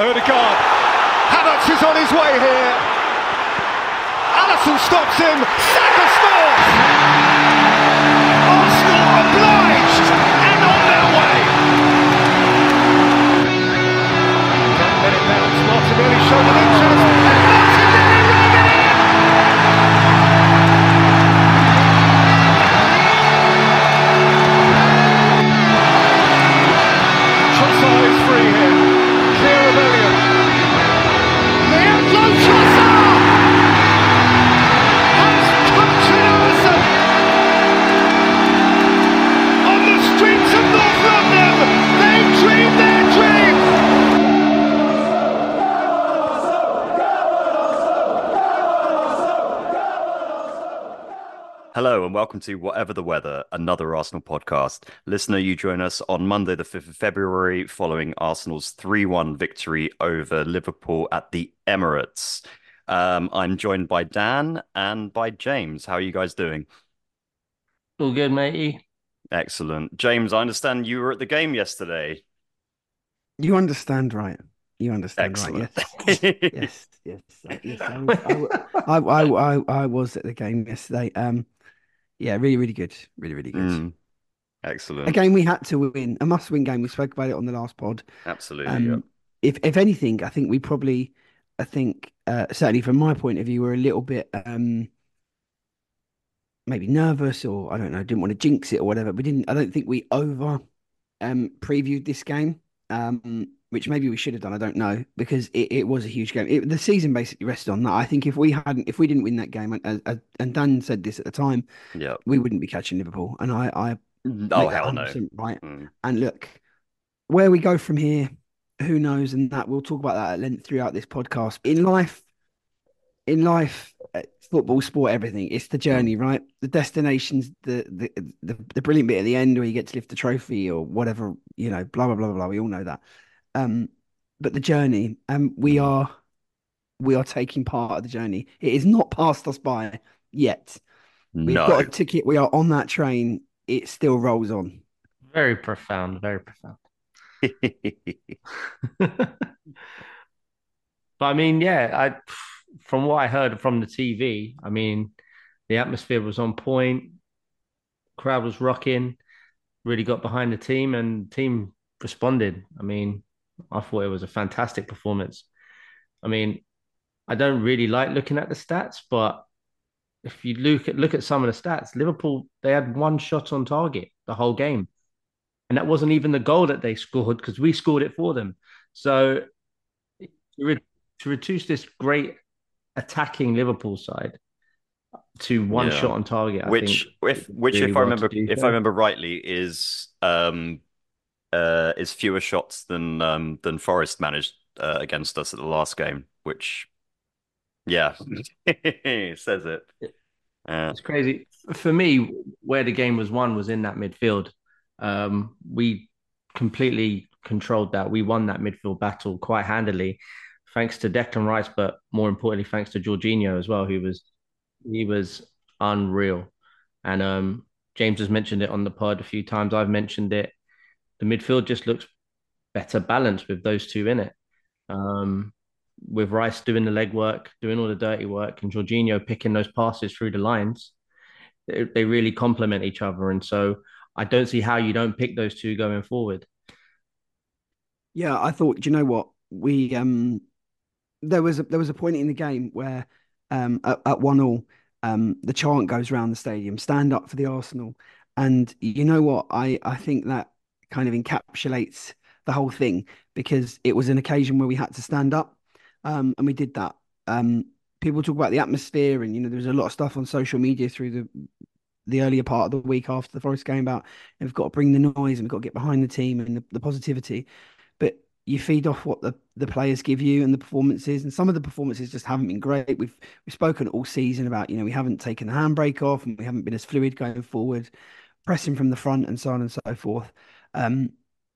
Odegaard. Havertz is on his way here. Alisson stops him. Saka scores! Hello and welcome to Whatever the Weather, another Arsenal podcast. Listener, you join us on Monday, the 5th of February, following Arsenal's 3 1 victory over Liverpool at the Emirates. Um, I'm joined by Dan and by James. How are you guys doing? All good, matey. Excellent. James, I understand you were at the game yesterday. You understand, right? You understand, Excellent. right? Yes, yes, yes. yes I, was, I, I, I, I, I was at the game yesterday. Um, yeah, really, really good, really, really good. Mm, excellent. A game we had to win, a must-win game. We spoke about it on the last pod. Absolutely. Um, yeah. if if anything, I think we probably, I think uh, certainly from my point of view, we're a little bit um maybe nervous or I don't know, didn't want to jinx it or whatever. We didn't. I don't think we over um previewed this game. Um, which maybe we should have done. I don't know because it, it was a huge game. It, the season basically rested on that. I think if we hadn't, if we didn't win that game, and, and, and Dan said this at the time, Yeah. we wouldn't be catching Liverpool. And I, I Oh, hell no. right. Mm. And look, where we go from here, who knows? And that we'll talk about that at length throughout this podcast. In life, in life, uh, football, sport, everything. It's the journey, right? The destination's the the, the the brilliant bit at the end where you get to lift the trophy or whatever, you know, blah blah blah blah. blah. We all know that. Um, but the journey, and we are we are taking part of the journey. It is not passed us by yet. We've No. got a ticket. We are on that train. It still rolls on. Very profound, very profound. But I mean, yeah, I from what I heard from the TV, I mean, the atmosphere was on point, crowd was rocking, really got behind the team, and team responded. I mean, I thought it was a fantastic performance. I mean, I don't really like looking at the stats, but if you look at look at some of the stats, Liverpool they had one shot on target the whole game, and that wasn't even the goal that they scored because we scored it for them. So to, re- to reduce this great attacking Liverpool side to one Yeah. shot on target, I which if which really if I remember if so. I remember rightly is um uh is fewer shots than um than Forest managed uh, against us at the last game, which yeah says it. Uh, It's crazy. For me, where the game was won was in that midfield. Um, we completely controlled that. We won that midfield battle quite handily, thanks to Declan Rice, but more importantly, thanks to Jorginho as well, who was he was unreal. And um, James has mentioned it on the pod a few times. I've mentioned it. The midfield just looks better balanced with those two in it. Um, with Rice doing the legwork, doing all the dirty work, and Jorginho picking those passes through the lines, they, they really complement each other. And so I don't see how you don't pick those two going forward. Yeah, I thought. Do you know what we um there was a, there was a point in the game where um at, at one all um the chant goes around the stadium, stand up for the Arsenal, and you know what I I think that kind of encapsulates the whole thing because it was an occasion where we had to stand up, um and we did that. Um, people talk about the atmosphere, and you know there was a lot of stuff on social media through the the earlier part of the week after the Forest game about we've got to bring the noise and we've got to get behind the team and the, the positivity but you feed off what the, the players give you and the performances. And some of the performances just haven't been great. We've we've spoken all season about, you know, we haven't taken the handbrake off and we haven't been as fluid going forward, pressing from the front and so on and so forth. Um,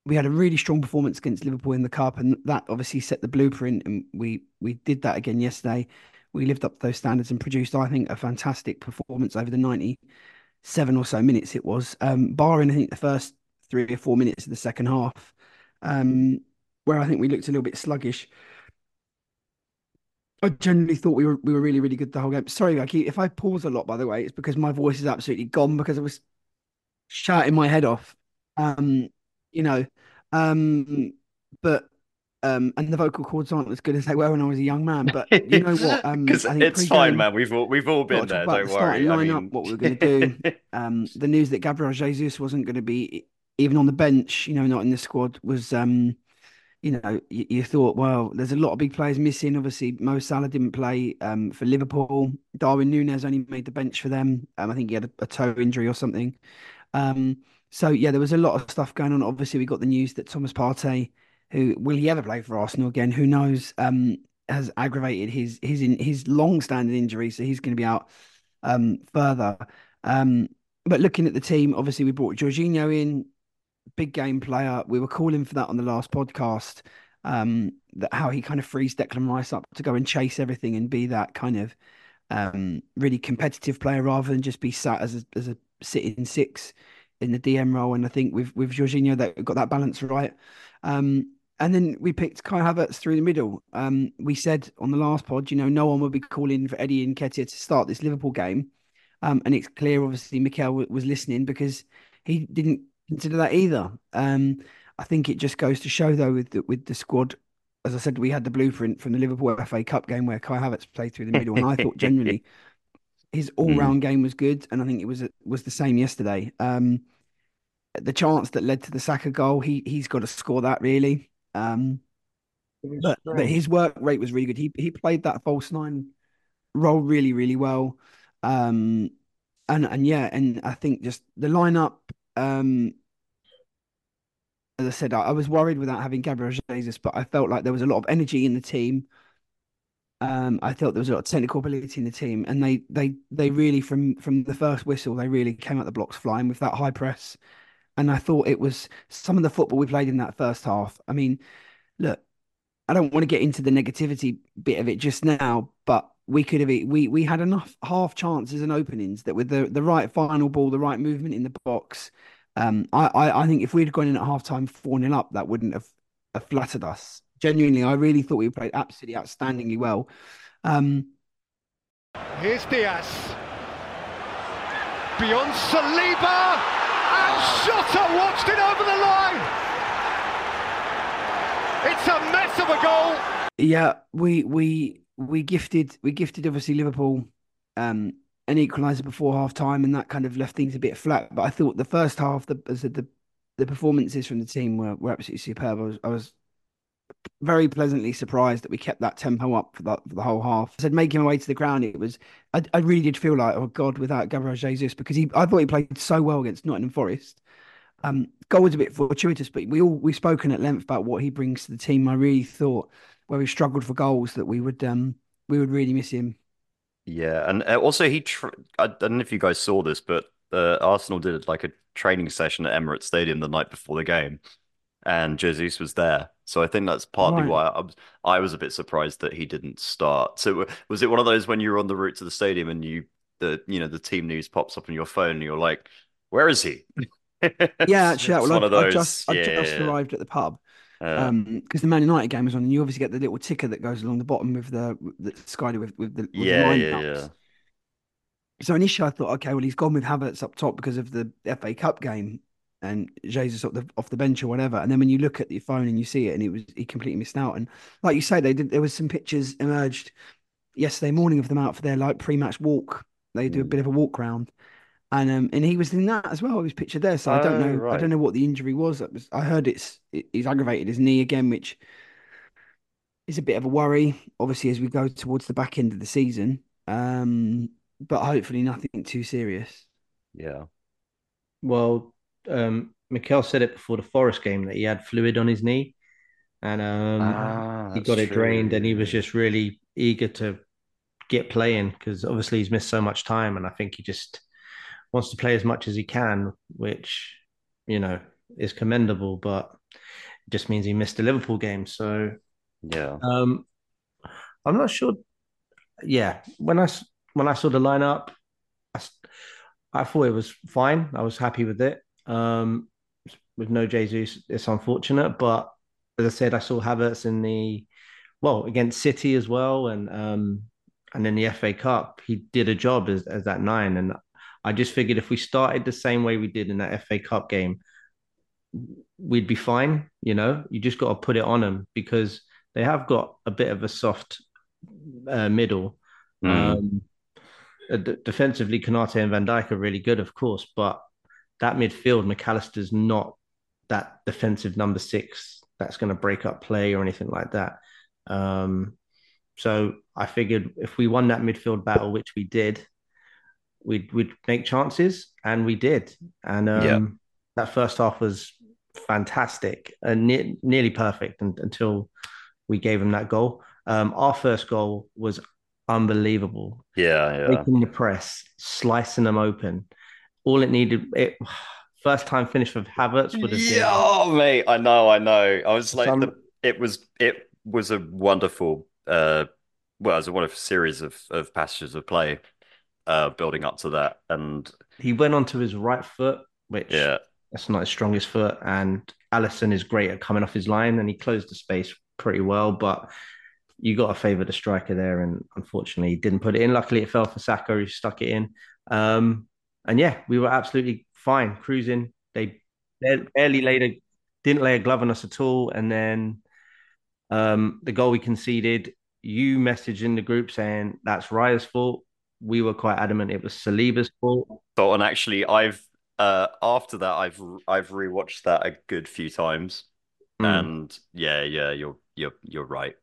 we had a really strong performance against Liverpool in the cup, and that obviously set the blueprint. And we we did that again yesterday. We lived up to those standards and produced, I think, a fantastic performance over the ninety-seven or so minutes it was, um, barring I think the first three or four minutes of the second half. Um, where I think we looked a little bit sluggish. I generally thought we were we were really really good the whole game. Sorry, I keep, if I pause a lot, by the way, it's because my voice is absolutely gone because I was shouting my head off. Um, you know, um, but um, and the vocal cords aren't as good as they were when I was a young man. But you know what? Um, it's fine, man. We've all we've all been there. Don't the worry. starting I mean, what we were going to do. um, the news that Gabriel Jesus wasn't going to be even on the bench, you know, not in the squad, was um, you know, you, you thought, well, there's a lot of big players missing. Obviously, Mo Salah didn't play um, for Liverpool. Darwin Núñez only made the bench for them. Um, I think he had a, a toe injury or something. Um, so yeah, there was a lot of stuff going on. Obviously, we got the news that Thomas Partey, who will he ever play for Arsenal again? Who knows? Um, has aggravated his his in his long-standing injury, so he's going to be out um, further. Um, but looking at the team, obviously we brought Jorginho in, big game player. We were calling for that on the last podcast. Um, that how he kind of frees Declan Rice up to go and chase everything and be that kind of um, really competitive player rather than just be sat as a, as a sitting six in the DM role. And I think with with Jorginho that got that balance right. Um, and then we picked Kai Havertz through the middle. Um, we said on the last pod, you know, no one would be calling for Eddie Nketiah to start this Liverpool game. Um, and it's clear, obviously, Mikel was listening because he didn't consider that either. Um, I think it just goes to show, though, with the, with the squad. As I said, we had the blueprint from the Liverpool FA Cup game where Kai Havertz played through the middle, and I thought generally his all round game was good, and I think it was was the same yesterday. Um, the chance that led to the Saka goal, he he's got to score that really. Um, but but his work rate was really good. He he played that false nine role really really well. Um, and and yeah, and I think just the lineup. Um, as I said, I, I was worried without having Gabriel Jesus, but I felt like there was a lot of energy in the team. Um, I thought there was a lot of technical ability in the team, and they they they really from from the first whistle they really came out the blocks flying with that high press. And I thought it was some of the football we played in that first half. I mean, look, I don't want to get into the negativity bit of it just now, but we could have we we had enough half chances and openings that with the the right final ball, the right movement in the box, um, I, I I think if we'd gone in at half time four 0 up, that wouldn't have, have flattered us. Genuinely, I really thought we played absolutely outstandingly well. Um, Here's Diaz. Beyond Saliba. And Jota watched it over the line. It's a mess of a goal. yeah, we we we gifted we gifted obviously Liverpool um, an equaliser before half time, and that kind of left things a bit flat. But I thought the first half, the said, the the performances from the team were, were absolutely superb. I was, I was very pleasantly surprised that we kept that tempo up for, that, for the whole half. I said making my way to the ground, it was I, I really did feel like oh god without Gabriel Jesus because he I thought he played so well against Nottingham Forest. Um, goal was a bit fortuitous, but we all we've spoken at length about what he brings to the team. I really thought where we struggled for goals that we would um we would really miss him. Yeah, and uh, also he. Tr I don't know if you guys saw this, but uh, Arsenal did like a training session at Emirates Stadium the night before the game, and Jesus was there. So I think that's partly Right. why I was, I was a bit surprised that he didn't start. So was it one of those when you were on the route to the stadium and you the you know the team news pops up on your phone and you're like, where is he? Yeah, actually, well, one of I, I those. just I just arrived at the pub Uh, um because the Man United game was on, and you obviously get the little ticker that goes along the bottom with the that's guided with with the, with the yeah, yeah, lineups. yeah. So initially, I thought, okay, well, he's gone with Havertz up top because of the FA Cup game and Jesus off the off the bench or whatever. And then when you look at your phone and you see it, and it was he completely missed out. And like you say, they did. There was some pictures emerged yesterday morning of them out for their like pre-match walk. They do a Mm. bit of a walk round, and um and he was in that as well. He was pictured there. So I don't Oh, know. I right. don't know what the injury was. That was I heard it's it, he's aggravated his knee again, which is a bit of a worry. Obviously, as we go towards the back end of the season. Um, but hopefully nothing too serious. Yeah. Well, um, Mikel said it before the Forest game that he had fluid on his knee, and um, Ah, he got it drained, and he was just really eager to get playing because obviously he's missed so much time, and I think he just wants to play as much as he can, which you know is commendable, but it just means he missed the Liverpool game. So Yeah. um, I'm not sure. Yeah, when I when I saw the lineup, I thought it was fine. I was happy with it. Um, with no Jesus, it's unfortunate, but as I said, I saw Havertz in the well against City as well, and um, and in the FA Cup, he did a job as, as that nine. And I just figured if we started the same way we did in that FA Cup game, we'd be fine. You know, you just got to put it on them because they have got a bit of a soft uh, middle. Mm. Um, uh, d- defensively, Konate and Van Dijk are really good, of course, but that midfield, Mac Allister's not that defensive number six that's going to break up play or anything like that. Um, so I figured if we won that midfield battle, which we did, we'd we'd make chances, and we did. And um, Yeah. that first half was fantastic and ne- nearly perfect un- until we gave him that goal. Um, our first goal was unbelievable. Yeah, yeah. Taking the press, slicing them open. All it needed, it first time finish with Havertz would have been. Yeah, oh, mate, I know, I know. I was like, Some- the, it was, it was a wonderful, uh, well, it was a wonderful series of of passages of play, uh, building up to that, and He went onto his right foot, which yeah, that's not his strongest foot. And Alisson is great at coming off his line, and he closed the space pretty well. But you got to favour the striker there, and unfortunately, he didn't put it in. Luckily, it fell for Saka, who stuck it in. Um, and yeah, we were absolutely fine cruising. They barely laid a, didn't lay a glove on us at all. And then um, the goal we conceded, you messaged in the group saying that's Raya's fault. We were quite adamant it was Saliba's fault. So, and actually, I've uh after that, I've I've rewatched that a good few times, Mm. and yeah, yeah, you're you're you're right.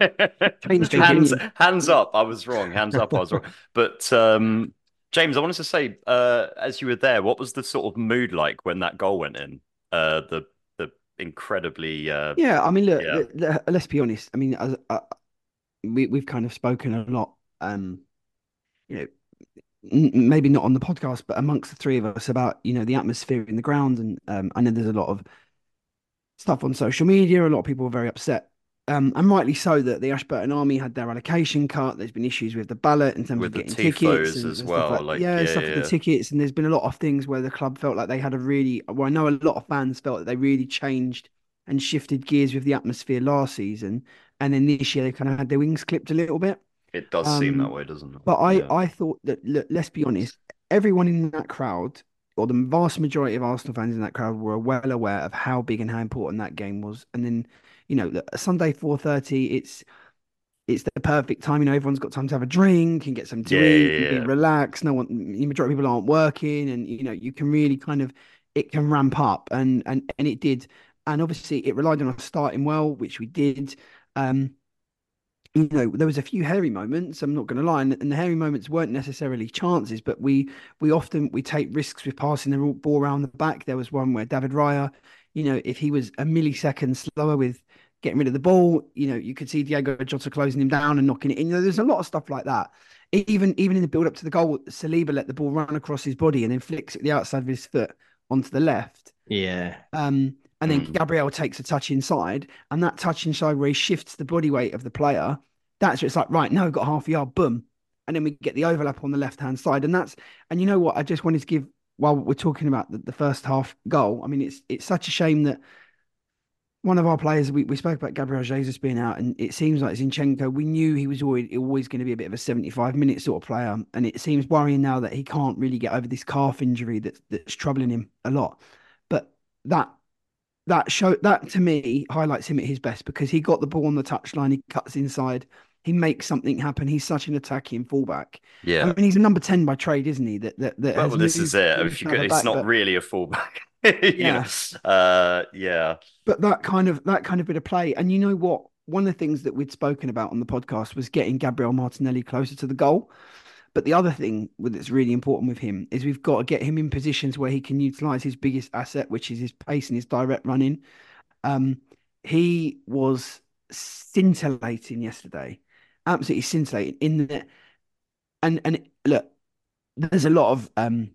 Hands hands up, I was wrong. Hands up, I was wrong. But um, James, I wanted to say, uh, as you were there, what was the sort of mood like when that goal went in? Uh, the the incredibly uh, Yeah, I mean, look, Yeah. let- let- let's be honest. I mean, as, uh, we we've kind of spoken a lot, um, you know, maybe not on the podcast, but amongst the three of us about you know the atmosphere in the ground, and um, I know there's a lot of stuff on social media. A lot of people were very upset, um, and rightly so that the Ashburton Army had their allocation cut. There's been issues with the ballot in terms With of getting tickets and, as and well, stuff like, yeah, yeah, stuff yeah, with the tickets, and there's been a lot of things where the club felt like they had a really. Well, I know a lot of fans felt that they really changed and shifted gears with the atmosphere last season, and then this year they kind of had their wings clipped a little bit. it does seem that Um, way, doesn't it? But I, Yeah. I thought that look, let's be honest, everyone in that crowd, or the vast majority of Arsenal fans in that crowd, were well aware of how big and how important that game was. And then, you know, the- Sunday four thirty, it's it's the perfect time. You know, everyone's got time to have a drink and get some to Yeah, eat, yeah, yeah. be relaxed. No one, the majority of people aren't working, and you know, you can really kind of it can ramp up, and and and it did. And obviously, it relied on us starting well, which we did. Um, you know, there was a few hairy moments. I'm not going to lie, and, and the hairy moments weren't necessarily chances, but we we often we take risks with passing the ball around the back. There was one where David Raya, you know, if he was a millisecond slower with getting rid of the ball, you know, you could see Diogo Jota closing him down and knocking it in. You know, there's a lot of stuff like that. Even even in the build up to the goal, Saliba let the ball run across his body and then flicks it the outside of his foot onto the left. Yeah. Um, and then Mm. Gabriel takes a touch inside, and that touch inside where he shifts the body weight of the player, that's where it's like, right, now we've got half a yard, boom. And then we get the overlap on the left hand side. And that's, and you know what? I just wanted to give, while we're talking about the, the first half goal, I mean, it's it's such a shame that one of our players, we, we spoke about Gabriel Jesus being out, and it seems like Zinchenko, we knew he was always, always going to be a bit of a 75 minute sort of player. And it seems worrying now that he can't really get over this calf injury that's, that's troubling him a lot. But that that show that to me highlights him at his best because he got the ball on the touchline, he cuts inside, he makes something happen. He's such an attacking fullback. yeah. I mean, he's a number ten by trade, isn't he? That that, that Well, this is it. If you could, it's back, not but, really a fullback. Yeah. Uh, yeah. but that kind of that kind of bit of play. And you know what? One of the things that we'd spoken about on the podcast was getting Gabriel Martinelli closer to the goal. But the other thing that's really important with him is we've got to get him in positions where he can utilize his biggest asset, which is his pace and his direct running. Um, he was scintillating yesterday, absolutely scintillating in the and and look, there's a lot of um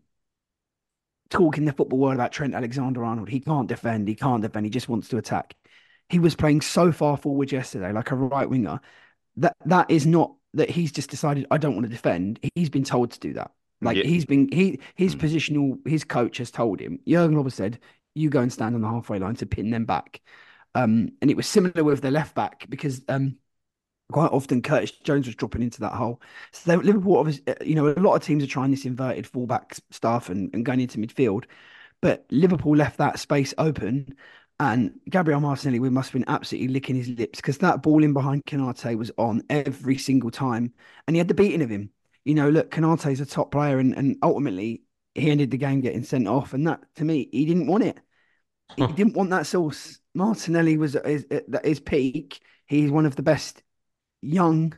talk in the football world about Trent Alexander Arnold. He can't defend, he can't defend, he just wants to attack. He was playing so far forward yesterday, like a right winger, that that is not that he's just decided I don't want to defend. He's been told to do that. Like Yeah. he's been he his Mm. positional his coach has told him. Jurgen Klopp said, you go and stand on the halfway line to pin them back. Um, and it was similar with the left back because um, quite often Curtis Jones was dropping into that hole. So Liverpool, obviously, uh, you know, a lot of teams are trying this inverted fullback stuff and, and going into midfield, but Liverpool left that space open. And Gabriel Martinelli, we must have been absolutely licking his lips because that ball in behind Konate was on every single time, and he had the beating of him. You know, look, Konate is a top player, and, and ultimately he ended the game getting sent off. And that, to me, he didn't want it. He didn't want that sauce. Martinelli was at his, at his peak. He's one of the best young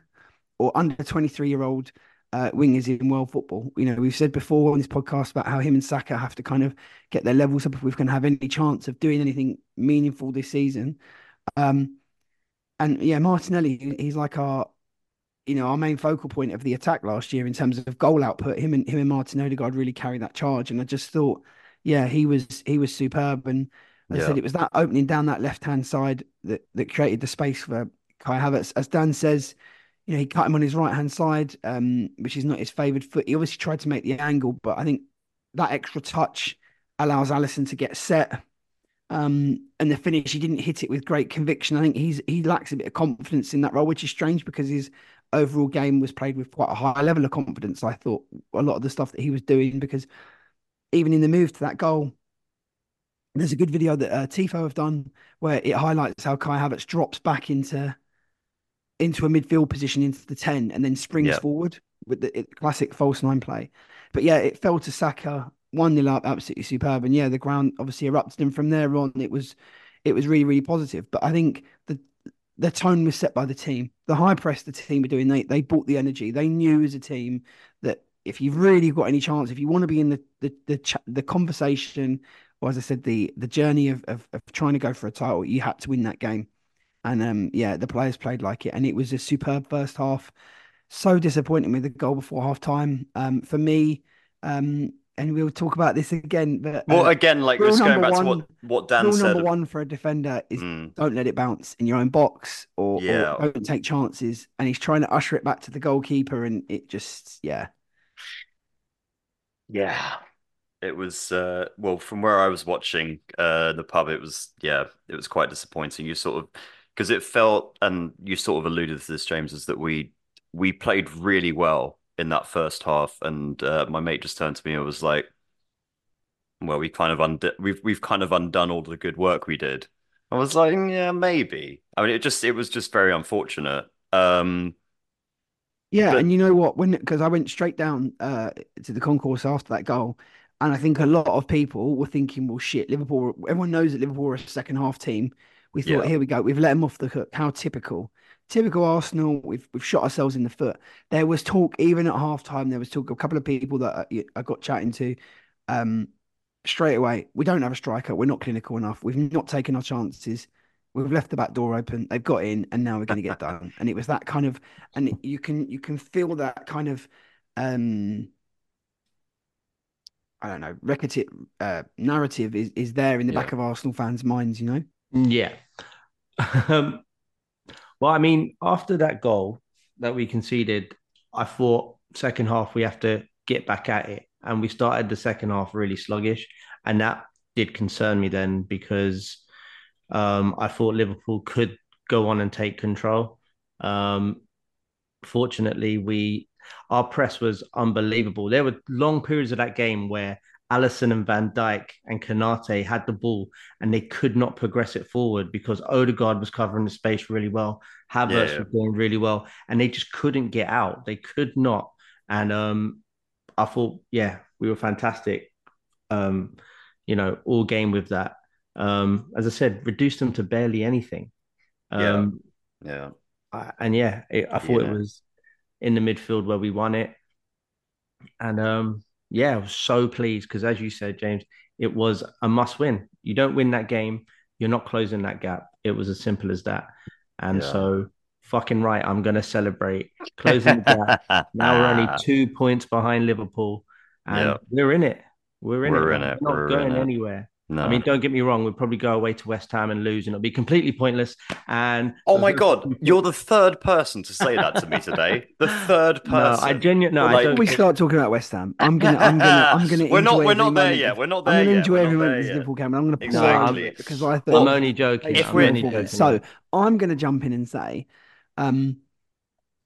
or under 23 year old uh, wingers in world football. You know, we've said before on this podcast about how him and Saka have to kind of get their levels up if we're going to have any chance of doing anything meaningful this season. Um, and yeah, Martinelli, he's like our, you know, our main focal point of the attack last year in terms of goal output. Him and him and Martin Odegaard really carry that charge, and I just thought, yeah, he was he was superb. And as yeah. I said, it was that opening down that left hand side that that created the space for Kai Havertz. As Dan says, you know, he cut him on his right hand side, um, which is not his favoured foot. He obviously tried to make the angle, but I think that extra touch allows Alisson to get set. Um, and the finish, he didn't hit it with great conviction. I think he's he lacks a bit of confidence in that role, which is strange because his overall game was played with quite a high level of confidence. I thought a lot of the stuff that he was doing because even in the move to that goal, there's a good video that uh, Tifo have done where it highlights how Kai Havertz drops back into into a midfield position into the 10 and then springs forward with the classic false nine play. But yeah, it fell to Saka, 1 nil up, absolutely superb. And yeah, the ground obviously erupted. And from there on, it was it was really, really positive. But I think the the tone was set by the team. The high press the team were doing, they they brought the energy. They knew as a team that if you've really got any chance, if you want to be in the the the, the conversation, or as I said, the the journey of, of, of trying to go for a title, you had to win that game. And um, yeah, the players played like it, and it was a superb first half. So disappointing with the goal before half time. Um, for me, um, and we'll talk about this again. But uh, well, again, like just going back one, to what what Dan rule said. Number one for a defender is mm. don't let it bounce in your own box, or, yeah. or don't take chances. And he's trying to usher it back to the goalkeeper, and it just yeah, yeah. It was uh, well from where I was watching uh, the pub. It was yeah, it was quite disappointing. You sort of because it felt, and you sort of alluded to this, James, is that we we played really well in that first half, and uh, my mate just turned to me and was like, "Well, we kind of undo- we've we've kind of undone all the good work we did." I was like, "Yeah, maybe." I mean, it just it was just very unfortunate. Um, yeah, but... and you know what? When because I went straight down uh, to the concourse after that goal, and I think a lot of people were thinking, "Well, shit, Liverpool." Everyone knows that Liverpool are a second half team. We thought, yeah. here we go, we've let them off the hook. How typical. Typical Arsenal. We've we've shot ourselves in the foot. There was talk even at halftime. There was talk. A couple of people that I, I got chatting to, um, straight away. We don't have a striker. We're not clinical enough. We've not taken our chances. We've left the back door open. They've got in, and now we're going to get done. And it was that kind of, and you can you can feel that kind of, um, I don't know, record uh, narrative is is there in the yeah. back of Arsenal fans' minds. You know. Yeah. Um, well, I mean, after that goal that we conceded, I thought second half we have to get back at it. And we started the second half really sluggish. And that did concern me then because um, I thought Liverpool could go on and take control. Um, fortunately, we our press was unbelievable. There were long periods of that game where Alisson and Van Dijk and Konate had the ball and they could not progress it forward because Odegaard was covering the space really well. Havertz yeah, yeah. was doing really well and they just couldn't get out. They could not. And um, I thought, yeah, we were fantastic. Um, you know, all game with that. Um, as I said, reduced them to barely anything. Um, yeah. Yeah. I, and yeah, it, I thought yeah. it was in the midfield where we won it. And um, yeah, I was so pleased because, as you said, James, it was a must win. You don't win that game, you're not closing that gap. It was as simple as that. And yeah. so, fucking right, I'm going to celebrate closing the gap. now we're only two points behind Liverpool, and yeah. we're in it. We're in we're it. In it. We're not we're going anywhere. No. I mean, don't get me wrong, We'd probably go away to West Ham and lose, and it'll be completely pointless. And oh my god, you're the third person to say that to me today. The third no, person. I genuinely no, Well, I like- we start talking about West Ham, I'm gonna, I'm gonna, I'm gonna. We're not- enjoy we're not there moment yet, we're not there. I'm gonna yet, enjoy we're every moment of this yet. Liverpool game, I'm gonna pause Exactly. it because I thought I'm only joking. if I'm we're- only joking. So I'm going to jump in and say, um,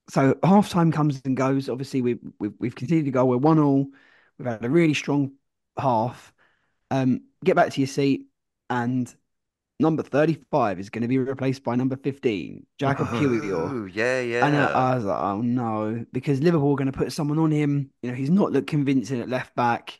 so half time comes and goes. Obviously, we, we we've continued to go. We're one all. We've had a really strong half. Um, get back to your seat, and number 35 is going to be replaced by number 15, Jacob. Oh, yeah, yeah. And I was like, oh no, because Liverpool are going to put someone on him. You know, he's not looked convincing at left back.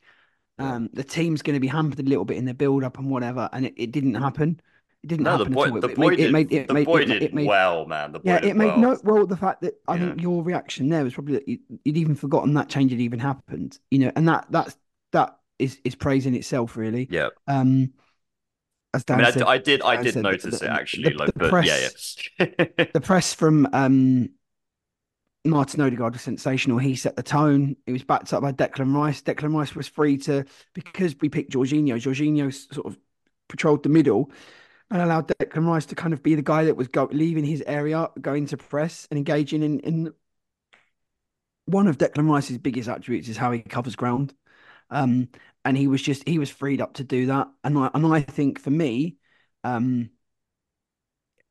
Um, the team's going to be hampered a little bit in the build up and whatever, and it, it didn't happen. It didn't no, the happen boy, at all. the It boy made, did, it made it the made boy it, did made well, man. The boy yeah, it made well. no. Well, the fact that I Yeah. think your reaction there was probably that you, you'd even forgotten that change had even happened. You know, and that that's that is is praise in itself, really. Yeah, Um, as I Dan mean, said, I did, I Dan did said notice the- it actually, the- like, the but press- yeah, yeah. the press from um Martin Odegaard was sensational. He set the tone. It was backed up by Declan Rice. Declan Rice was free to because we picked Jorginho. Jorginho sort of patrolled the middle and allowed Declan Rice to kind of be the guy that was go, leaving his area, going to press and engaging in in one of Declan Rice's biggest attributes is how he covers ground. Um, and he was just he was freed up to do that. And I and I think for me, um,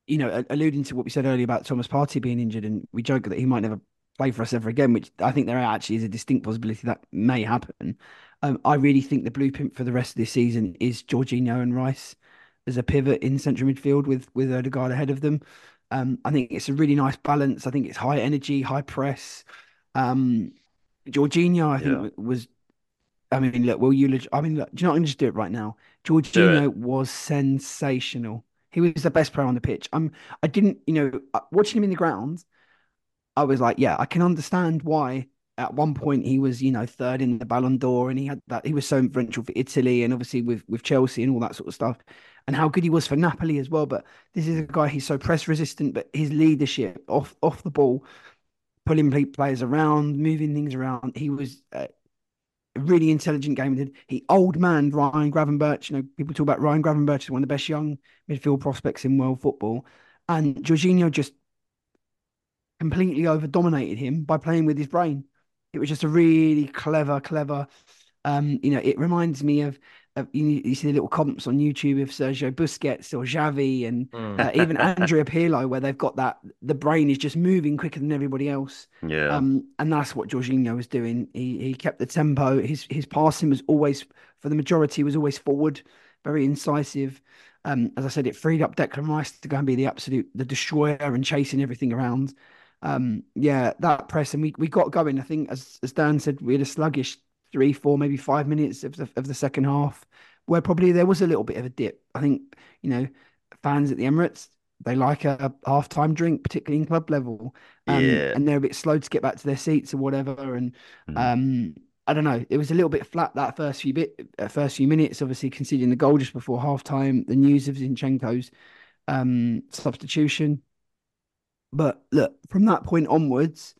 you know, alluding to what we said earlier about Thomas Partey being injured, and we joke that he might never play for us ever again, which I think there actually is a distinct possibility that may happen. Um, I really think the blueprint for the rest of this season is Jorginho and Rice as a pivot in central midfield with with Odegaard ahead of them. Um, I think it's a really nice balance. I think it's high energy, high press. Um, Jorginho, I think, Yeah. was. I mean, look, will you? I mean, look, do you know? what? I'm just do it right now. Jorginho was sensational. He was the best player on the pitch. I'm. I didn't, you know, uh, watching him in the ground, I was like, yeah, I can understand why. At one point, he was, you know, third in the Ballon d'Or, and he had that. He was so influential for Italy, and obviously with with Chelsea and all that sort of stuff, and how good he was for Napoli as well. But this is a guy he's so press resistant, but his leadership off off the ball, pulling players around, moving things around. He was uh, really intelligent game. He old man Ryan Gravenberch? You know, people talk about Ryan Gravenberch as one of the best young midfield prospects in world football, and Jorginho just completely over dominated him by playing with his brain. It was just a really clever, clever. Um, you know, it reminds me of, of you, you see the little comps on YouTube of Sergio Busquets or Xavi and Mm. uh, even Andrea Pirlo, where they've got that the brain is just moving quicker than everybody else. yeah. Um, and that's what Jorginho was doing. He he kept the tempo. His his passing was always, for the majority, was always forward, very incisive. Um, as I said, it freed up Declan Rice to go and be the absolute the destroyer and chasing everything around. Um, yeah, that press and we we got going. I think as as Dan said, we had a sluggish three, four, maybe five minutes of the of the second half, where probably there was a little bit of a dip. I think you know fans at the Emirates they like a, half time drink, particularly in club level um, Yeah. and they're a bit slow to get back to their seats or whatever. And Mhm. um, I don't know, it was a little bit flat that first few bit, uh, first few minutes. Obviously, conceding the goal just before half time, the news of Zinchenko's um, substitution. But look, from that point onwards,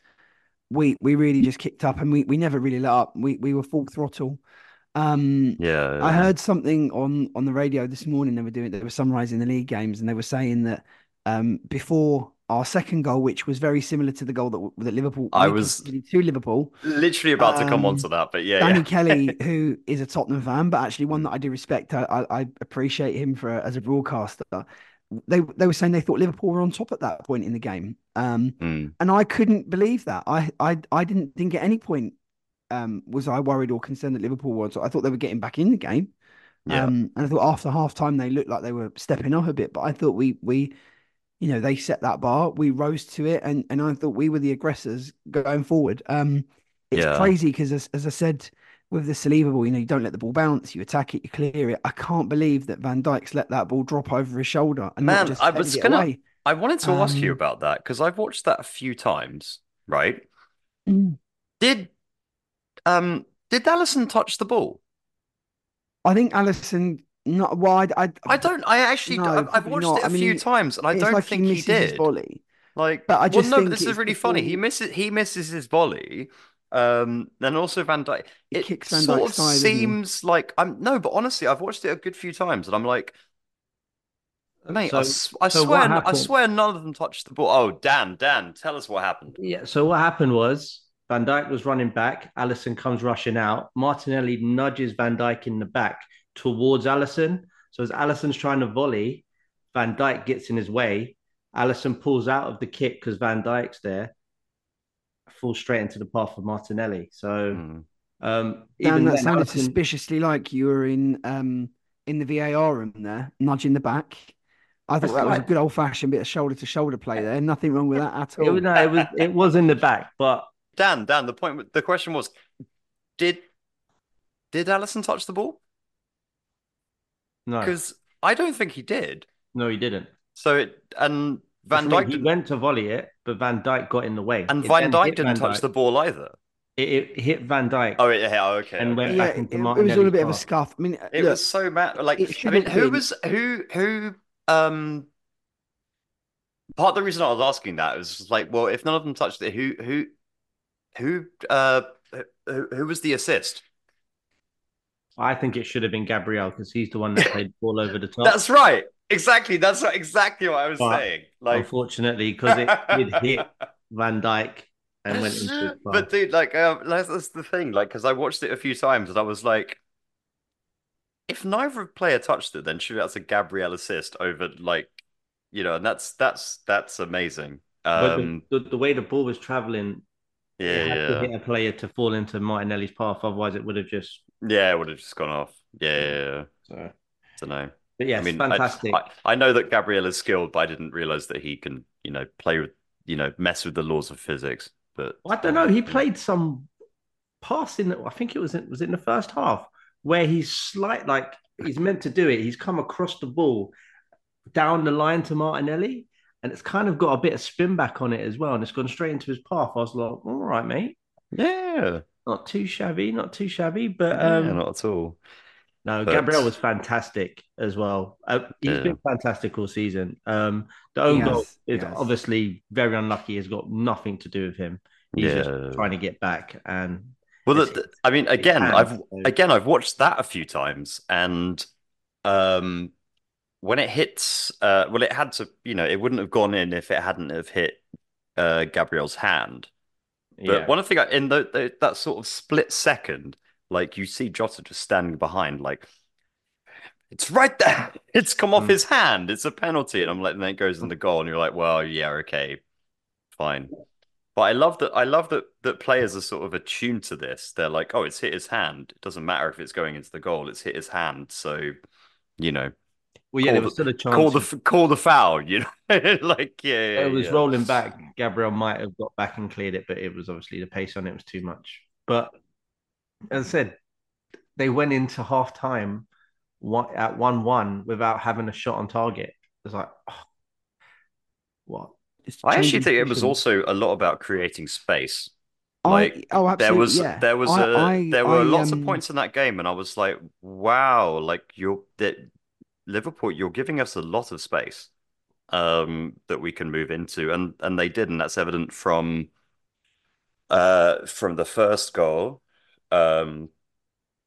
we we really just kicked up, and we we never really let up. We we were full throttle. Um, yeah. I heard something on on the radio this morning. They were doing they were summarising the league games, and they were saying that um, before our second goal, which was very similar to the goal that that Liverpool I was- to Liverpool. literally about to come um, on to that, but yeah, Danny yeah. Kelly, who is a Tottenham fan, but actually one that I do respect, I I, I appreciate him for as a broadcaster. They they were saying they thought Liverpool were on top at that point in the game, um, Mm. and I couldn't believe that. I I I didn't think at any point um, was I worried or concerned that Liverpool was. I thought they were getting back in the game. Yeah. Um, and I thought after half time they looked like they were stepping up a bit, but I thought we we, you know, they set that bar, we rose to it, and and I thought we were the aggressors going forward. Um, it's Yeah. crazy because as as I said with the Saliba ball, you know, you don't let the ball bounce, you attack it, you clear it. I can't believe that Van Dijk's let that ball drop over his shoulder and Man, just I was gonna- away. I wanted to ask you Um, about that because I've watched that a few times, right? Mm. Did um did Alisson touch the ball? I think Alisson not wide. I I don't. I actually. No, I've, watched not. it a I mean, few times, and I don't like think he he did. Like, But I well, just no, think but this is really funny. He misses. He misses his volley, Um, then also Van Dijk. He It kicks Van sort Dijk's of side, seems like I'm no, but honestly, I've watched it a good few times, and I'm like, mate, I, So- s- I so what swear, I swear, none of them touched the ball. Oh, Dan, Dan, tell us what happened. Yeah. So what happened was Van Dijk was running back. Alisson comes rushing out. Martinelli nudges Van Dijk in the back towards Alisson. So as Alisson's trying to volley, Van Dijk gets in his way. Alisson pulls out of the kick because Van Dijk's there. Falls straight into the path of Martinelli. So Hmm. um, Dan, even that then, sounded Alisson- suspiciously like you were in um in the VAR room there, nudging the back. I thought That's that was a good old fashioned bit of shoulder to shoulder play there. Nothing wrong with that at It, all. was- no, it was it was in the back, but Dan, Dan, the point, the question was, did did Alisson touch the ball? no, Because I don't think he did. no, he didn't. So it and Van That's what I Dijk mean. he didn't, went to volley it, but Van Dijk got in the way. and It Van then Dijk didn't Van touch Dijk. the ball either. It, it hit Van Dijk. Oh, yeah, yeah, okay. And went yeah, back it, into it was all a bit of a scuff. I mean, It look, was so mad. Like, it I mean, who be. was who who um part of the reason I was asking that was just like, well, if none of them touched it, who who who uh who, who was the assist? I think it should have been Gabriel because he's the one that played the ball over the top. That's right. Exactly. That's what, exactly what I was But saying. Like, Unfortunately, because it did hit Van Dijk and went into but dude, like, um, that's, that's the thing. Like, because I watched it a few times and I was like, if neither player touched it, then surely that's a Gabriel assist over, like, you know, and that's that's that's amazing. Um, the, the, the way the ball was traveling, yeah, it had to yeah, hit a player to fall into Martinelli's path. Otherwise, it would have just. yeah. It would have just gone off. Yeah, yeah, yeah. So. don't know. But yes, I mean, fantastic. I, I know that Gabriel is skilled, but I didn't realize that he can, you know, play with, you know, mess with the laws of physics. But I don't know. He played some pass in. The, I think it was in, was it in the first half where he's slight like he's meant to do it. He's come across the ball down the line to Martinelli, and it's kind of got a bit of spin back on it as well, and it's gone straight into his path. I was like, all right, mate, yeah, not too shabby, not too shabby, but yeah, um, not at all. No, But- Gabriel was fantastic as well. Uh, he's Yeah. been fantastic all season. Um, the own He goal is he has. obviously very unlucky. Has got nothing to do with him. He's Yeah. just trying to get back, and Well, It's- the, the- I mean, again, hands, I've so- again I've watched that a few times, and um, when it hits, uh, well, it had to, you know, it wouldn't have gone in if it hadn't have hit uh, Gabriel's hand. But yeah. one thing I, in the, the that sort of split second, like you see Jota just standing behind, like it's right there. It's come off Mm. his hand. It's a penalty, and I'm like, and then it goes in the goal, and you're like, well, yeah, okay, fine. But I love that. I love that that players are sort of attuned to this. They're like, oh, it's hit his hand. It doesn't matter if it's going into the goal. It's hit his hand. So, you know, Well, yeah, there the- was still a chance. call the call the foul. You know, like yeah, yeah, it was yeah. rolling back. Gabriel might have got back and cleared it, but it was obviously the pace on it was too much. But as I said, they went into half time at one one without having a shot on target. It's like, oh, what? It's I actually think it was also a lot about creating space. I- Like oh, there was yeah. there was I- a I- there were I, lots um, of points in that game, and I was like, wow, like you're that Liverpool, you're giving us a lot of space um that we can move into, and and they did, and that's evident from uh from the first goal. Um,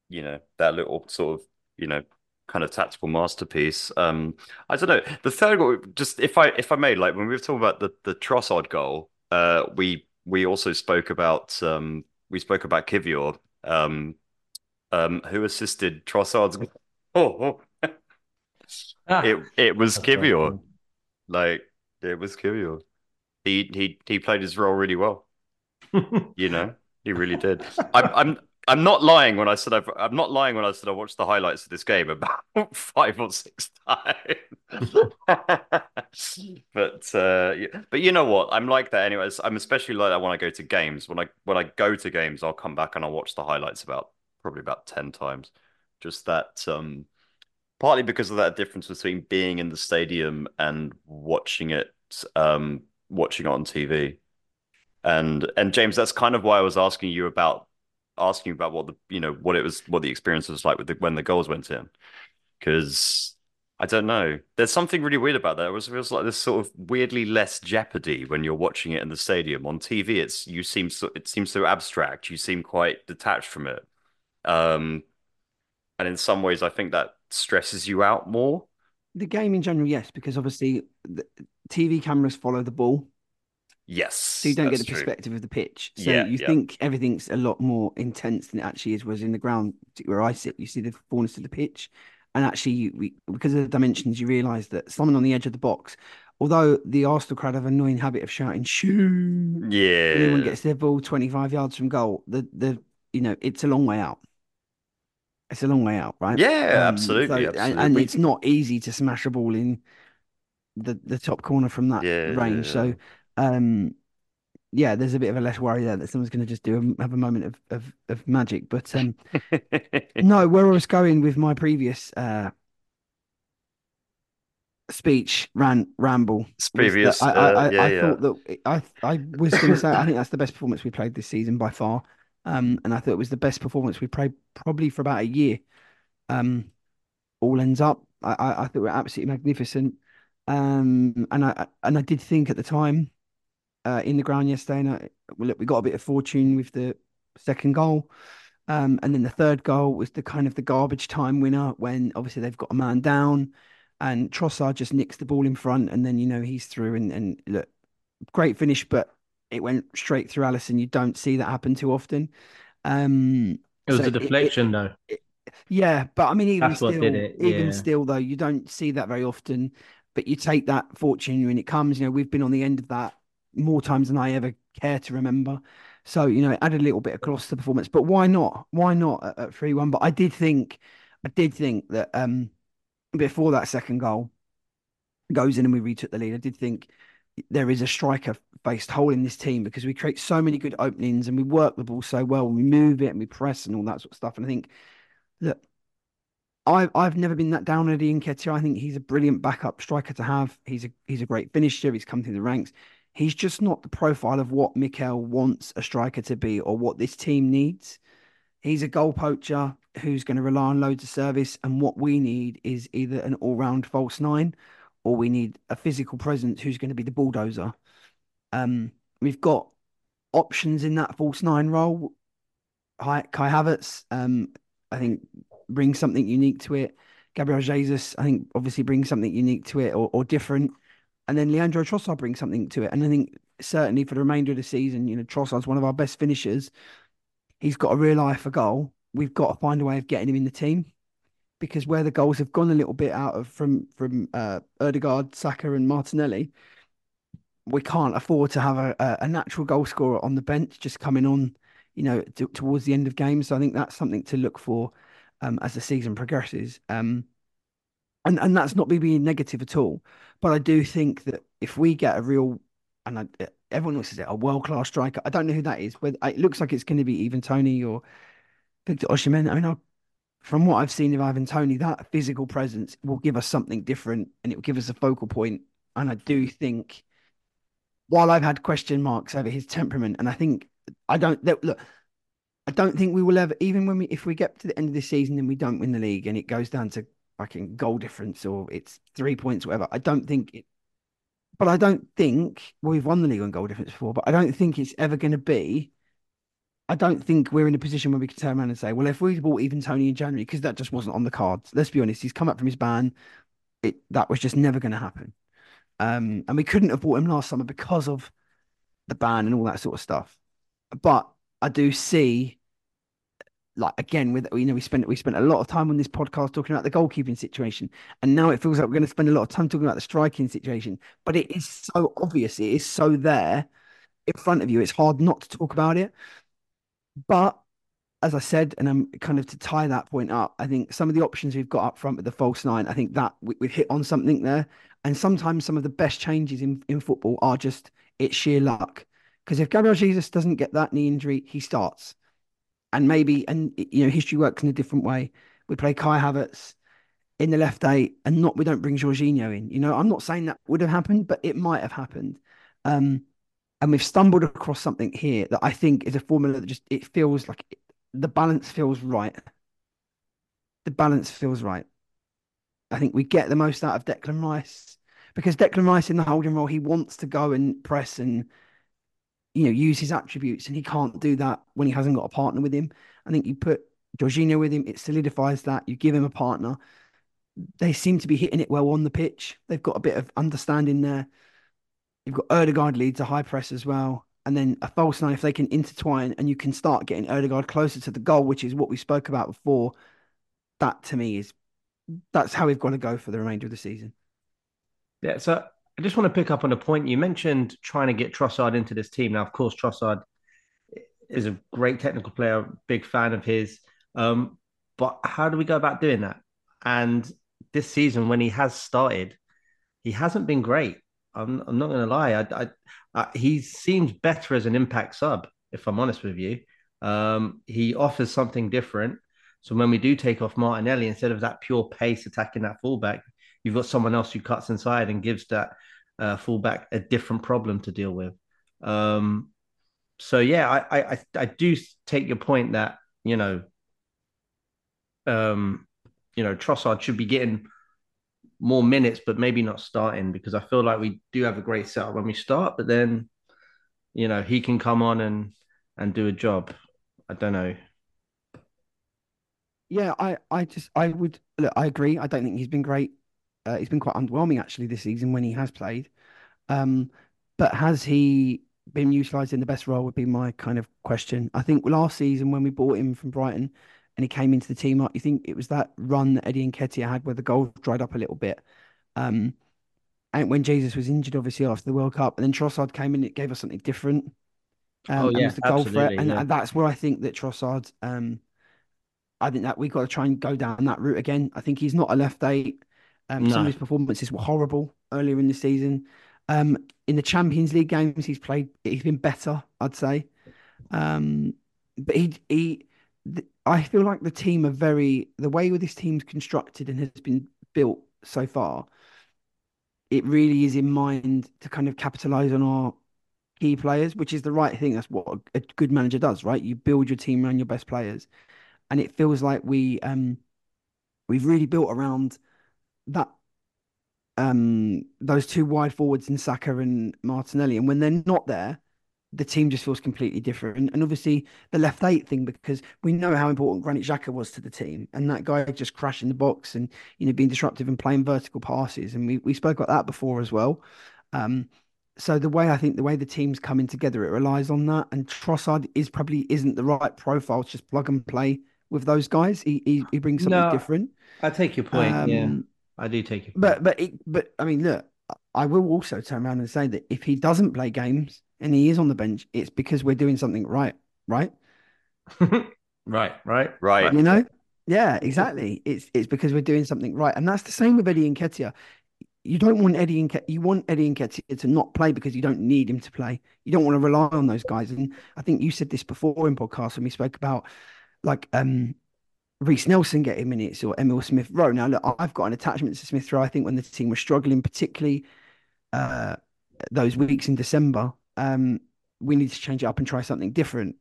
you know, that little sort of, you know, kind of tactical masterpiece. Um, I don't know. The third goal, just if I if I may, like when we were talking about the the Trossard goal, uh, we we also spoke about um we spoke about Kiwior, um, um, who assisted Trossard's goal. Oh, Ah, it it was right. Kiwior. Like it was Kiwior. He he he played his role really well. You know, he really did. I'm I'm I'm not lying when I said I've I'm not lying when I said I watched the highlights of this game about five or six times. But uh but you know what? I'm like that anyways. I'm especially like that when I go to games. When I when I go to games, I'll come back and I'll watch the highlights about probably about 10 times. Just that um partly because of that difference between being in the stadium and watching it um watching it on TV. And and James, that's kind of why I was asking you about asking about what the you know what it was what the experience was like with the, when the goals went in, because I don't know. There's something really weird about that. It was feels like this sort of weirdly less jeopardy when you're watching it in the stadium. On TV, it's you seem so it seems so abstract. You seem quite detached from it. Um, and in some ways, I think that stresses you out more. The game in general, yes, because obviously the TV cameras follow the ball, Yes, so you don't get the true. perspective of the pitch. So Yeah, you yeah. think everything's a lot more intense than it actually is. Whereas in the ground where I sit, you see the fullness of the pitch, and actually, you, we, because of the dimensions, you realise that someone on the edge of the box, although the Arsenal crowd have an annoying habit of shouting "shoo" yeah, anyone gets their ball 25 yards from goal, the the you know it's a long way out. It's a long way out, right? yeah, Um, so absolutely, and, and it's not easy to smash a ball in the the top corner from that range. Yeah. So um yeah, there's a bit of a less worry there that someone's going to just do a, have a moment of, of of magic. But um no, where I was going with my previous uh speech rant ramble It's was that previous, I I, uh, I, yeah, I yeah. thought that I I was going to say I think that's the best performance we played this season by far. Um, and I thought it was the best performance we played probably for about a year. Um, all ends up. I, I, I thought we're absolutely magnificent. Um, and I and I did think at the time, uh, in the ground yesterday, and I, well, look, we got a bit of fortune with the second goal. Um, and then the third goal was the kind of the garbage time winner when obviously they've got a man down, and Trossard just nicks the ball in front, and then you know he's through, and and look, great finish, but it went straight through Alisson. You don't see that happen too often. Um, It was so a it, it, deflection, though. yeah, but I mean, even That's still, it. even still, though, you don't see that very often. But you take that fortune when it comes. You know, we've been on the end of that more times than I ever care to remember. So, you know, it added a little bit of gloss to the performance. But why not? Why not at, at 3-1? But I did think, I did think that um before that second goal goes in and we retook the lead, I did think there is a striker based hole in this team because we create so many good openings and we work the ball so well and we move it and we press and all that sort of stuff. And I think that I've I've never been that down on Eddie Nketiah. I think he's a brilliant backup striker to have. He's a he's a great finisher. He's come through the ranks. He's just not the profile of what Mikel wants a striker to be or what this team needs. He's a goal poacher who's going to rely on loads of service. And what we need is either an all-round false nine or we need a physical presence who's going to be the bulldozer. Um, we've got options in that false nine role. Kai Havertz, um, I think brings something unique to it. Gabriel Jesus, I think, obviously brings something unique to it or, or different. And then Leandro Trossard brings something to it. And I think certainly for the remainder of the season, you know, Trossard's one of our best finishers. He's got a real eye for goal. We've got to find a way of getting him in the team because where the goals have gone a little bit out of from from uh, Odegaard, Saka, and Martinelli, we can't afford to have a, a, natural goal scorer on the bench just coming on, you know, towards the end of games. So I think that's something to look for um, as the season progresses. Um, and and that's not me being negative at all, but I do think that if we get a real and I, eh, everyone else says it a world class striker, I don't know who that is. Whether it looks like it's going to be Ivan Toney or Victor Osimhen. I mean, I, from what I've seen of Ivan Toney, that physical presence will give us something different, and it will give us a focal point. And I do think while I've had question marks over his temperament, and I think I don't look, I don't think we will ever, even when we if we get to the end of the season and we don't win the league and it goes down to fucking goal difference or it's three points, whatever. I don't think it, but I don't think well, we've won the league on goal difference before, but I don't think it's ever going to be. I don't think we're in a position where we can turn around and say, well, if we bought Ivan Toney in January, because that just wasn't on the cards. Let's be honest, he's come up from his ban. It that was just never going to happen. Um, and we couldn't have bought him last summer because of the ban and all that sort of stuff. But I do see, like again, with you know, we spent we spent a lot of time on this podcast talking about the goalkeeping situation, and now it feels like we're going to spend a lot of time talking about the striking situation. But it is so obvious, it is so there in front of you. It's hard not to talk about it. But as I said, and I'm kind of to tie that point up, I think some of the options we've got up front with the false nine, I think that we, we've hit on something there. And sometimes some of the best changes in, in football are just it's sheer luck. Because if Gabriel Jesus doesn't get that knee injury, he starts. And maybe, and you know, history works in a different way. We play Kai Havertz in the left eight, and not we don't bring Jorginho in. You know, I'm not saying that would have happened, but it might have happened. Um, and we've stumbled across something here that I think is a formula that just it feels like it, the balance feels right. The balance feels right. I think we get the most out of Declan Rice because Declan Rice in the holding role, he wants to go and press and you know use his attributes, and he can't do that when he hasn't got a partner with him. I think you put Jorginho with him, it solidifies that. You give him a partner. They seem to be hitting it well on the pitch. They've got a bit of understanding there. You've got Odegaard leads a high press as well. And then a false nine, if they can intertwine and you can start getting Odegaard closer to the goal, which is what we spoke about before, that to me is that's how we've got to go for the remainder of the season. Yeah, so I just want to pick up on a point you mentioned trying to get Trossard into this team. Now, of course, Trossard is a great technical player, big fan of his. Um, but how do we go about doing that? And this season, when he has started, he hasn't been great. I'm, I'm not going to lie. I, I, I, he seems better as an impact sub, if I'm honest with you. Um, he offers something different. So when we do take off Martinelli, instead of that pure pace attacking that fullback, you've got someone else who cuts inside and gives that uh, fullback a different problem to deal with. Um, so yeah, I, I I do take your point that you know, um, you know, Trossard should be getting more minutes, but maybe not starting because I feel like we do have a great setup when we start, but then you know he can come on and and do a job. I don't know. Yeah, I, I just, I would, look, I agree. I don't think he's been great. Uh, he's been quite underwhelming actually this season when he has played. Um, but has he been utilised in the best role? Would be my kind of question. I think last season when we bought him from Brighton and he came into the team, you think it was that run that Eddie Nketiah had where the goal dried up a little bit. Um, and when Jesus was injured, obviously after the World Cup, and then Trossard came in, it gave us something different. Um, oh yeah, was the goal threat, and, yeah. and that's where I think that Trossard. Um, I think that we've got to try and go down that route again. I think he's not a left eight. Um, Some of his performances were horrible earlier in the season. Um, in the Champions League games, he's played. He's been better, I'd say. Um, but he he, th- I feel like the team are very the way this team's constructed and has been built so far. It really is in mind to kind of capitalize on our key players, which is the right thing. That's what a, a good manager does, right? You build your team around your best players, and it feels like we um we've really built around that um those two wide forwards in Saka and Martinelli, and when they're not there, the team just feels completely different. And obviously the left eight thing, because we know how important Granit Xhaka was to the team, and that guy just crashing the box and you know being disruptive and playing vertical passes, and we we spoke about that before as well. Um, so the way I think the way the team's coming together, it relies on that. And Trossard is probably isn't the right profile to just plug and play with those guys. He he, he brings something No, different. I take your point. yeah, Um, I do take it. but but it, but I mean, look, I will also turn around and say that if he doesn't play games and he is on the bench, it's because we're doing something right, right? right, right, Right. You know? Yeah, exactly. It's it's because we're doing something right, and that's the same with Eddie Nketiah. You don't want Eddie Nketiah, you want Eddie Nketiah to not play because you don't need him to play. You don't want to rely on those guys. And I think you said this before in podcast when we spoke about like um Reiss Nelson getting minutes or Emil Smith Rowe. Now, look, I've got an attachment to Smith Rowe. I think when the team was struggling, particularly uh, those weeks in December, um, we need to change it up and try something different.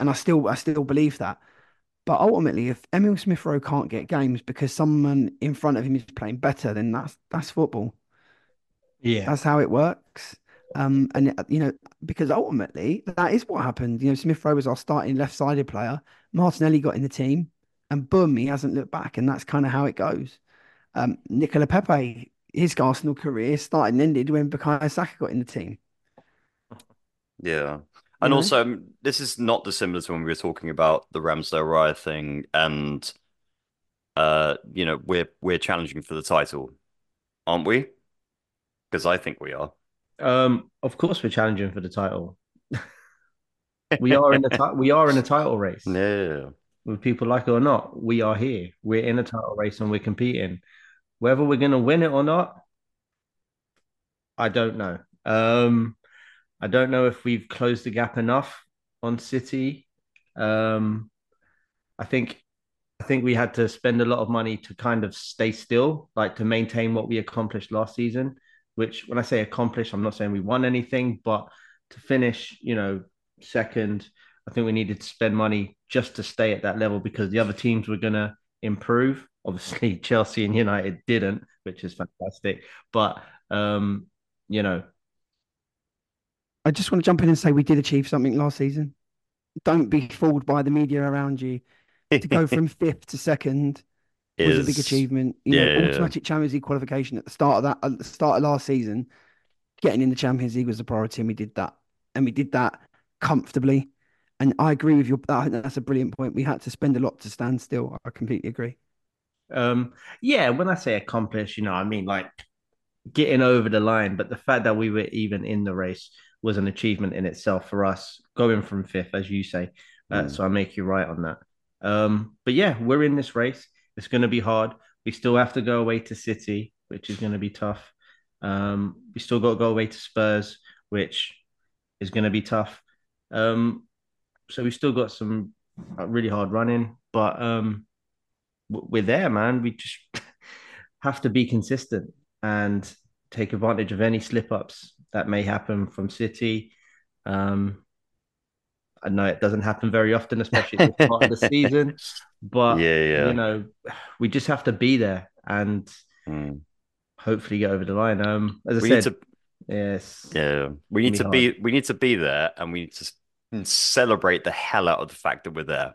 And I still, I still believe that. But ultimately, if Emil Smith Rowe can't get games because someone in front of him is playing better, then that's that's football. yeah, That's how it works. Um, and you know, because ultimately that is what happened. You know, Smith Rowe was our starting left-sided player. Martinelli got in the team, and boom, he hasn't looked back, and that's kind of how it goes. Um, Nicola Pepe, his Arsenal career started and ended when Bukayo Saka got in the team. Yeah. And know? also, this is not dissimilar to when we were talking about the Ramsdale Raya thing, and uh, you know, we're we're challenging for the title, aren't we? Because I think we are. Um, of course, we're challenging for the title. We are in the ti- we are in a title race. Yeah. Whether people like it or not, we are here. We're in a title race and we're competing. Whether we're going to win it or not, I don't know. Um, I don't know if we've closed the gap enough on City. Um, I think I think we had to spend a lot of money to kind of stay still, like to maintain what we accomplished last season. Which, when I say accomplished, I'm not saying we won anything, but to finish, you know, second, I think we needed to spend money just to stay at that level because the other teams were going to improve. Obviously, Chelsea and United didn't, which is fantastic. But um, you know, I just want to jump in and say we did achieve something last season. Don't be fooled by the media around you. To go from fifth to second was a big achievement. You yeah, know, automatic Champions League qualification at the start of that, at the start of last season, getting in the Champions League was a priority, and we did that, and we did that comfortably. And I agree with you. That's a brilliant point. We had to spend a lot to stand still. I completely agree. um, yeah. When I say accomplished, you know, I mean like getting over the line. But the fact that we were even in the race was an achievement in itself for us, going from fifth, as you say. Uh, Mm. So I make you right on that. Um, but yeah, we're in this race. It's going to be hard. We still have to go away to City, which is going to be tough. Um, we still got to go away to Spurs, which is going to be tough. Um, so we've still got some uh, really hard running, but um, we're there, man. We just have to be consistent and take advantage of any slip ups that may happen from City. Um, I know it doesn't happen very often, especially at the start of the season, but yeah, yeah. you know, we just have to be there and Mm. hopefully get over the line. Um, as I We said, need to yes, Yeah, we need to hard. be we need to be there, and we need to s- celebrate the hell out of the fact that we're there.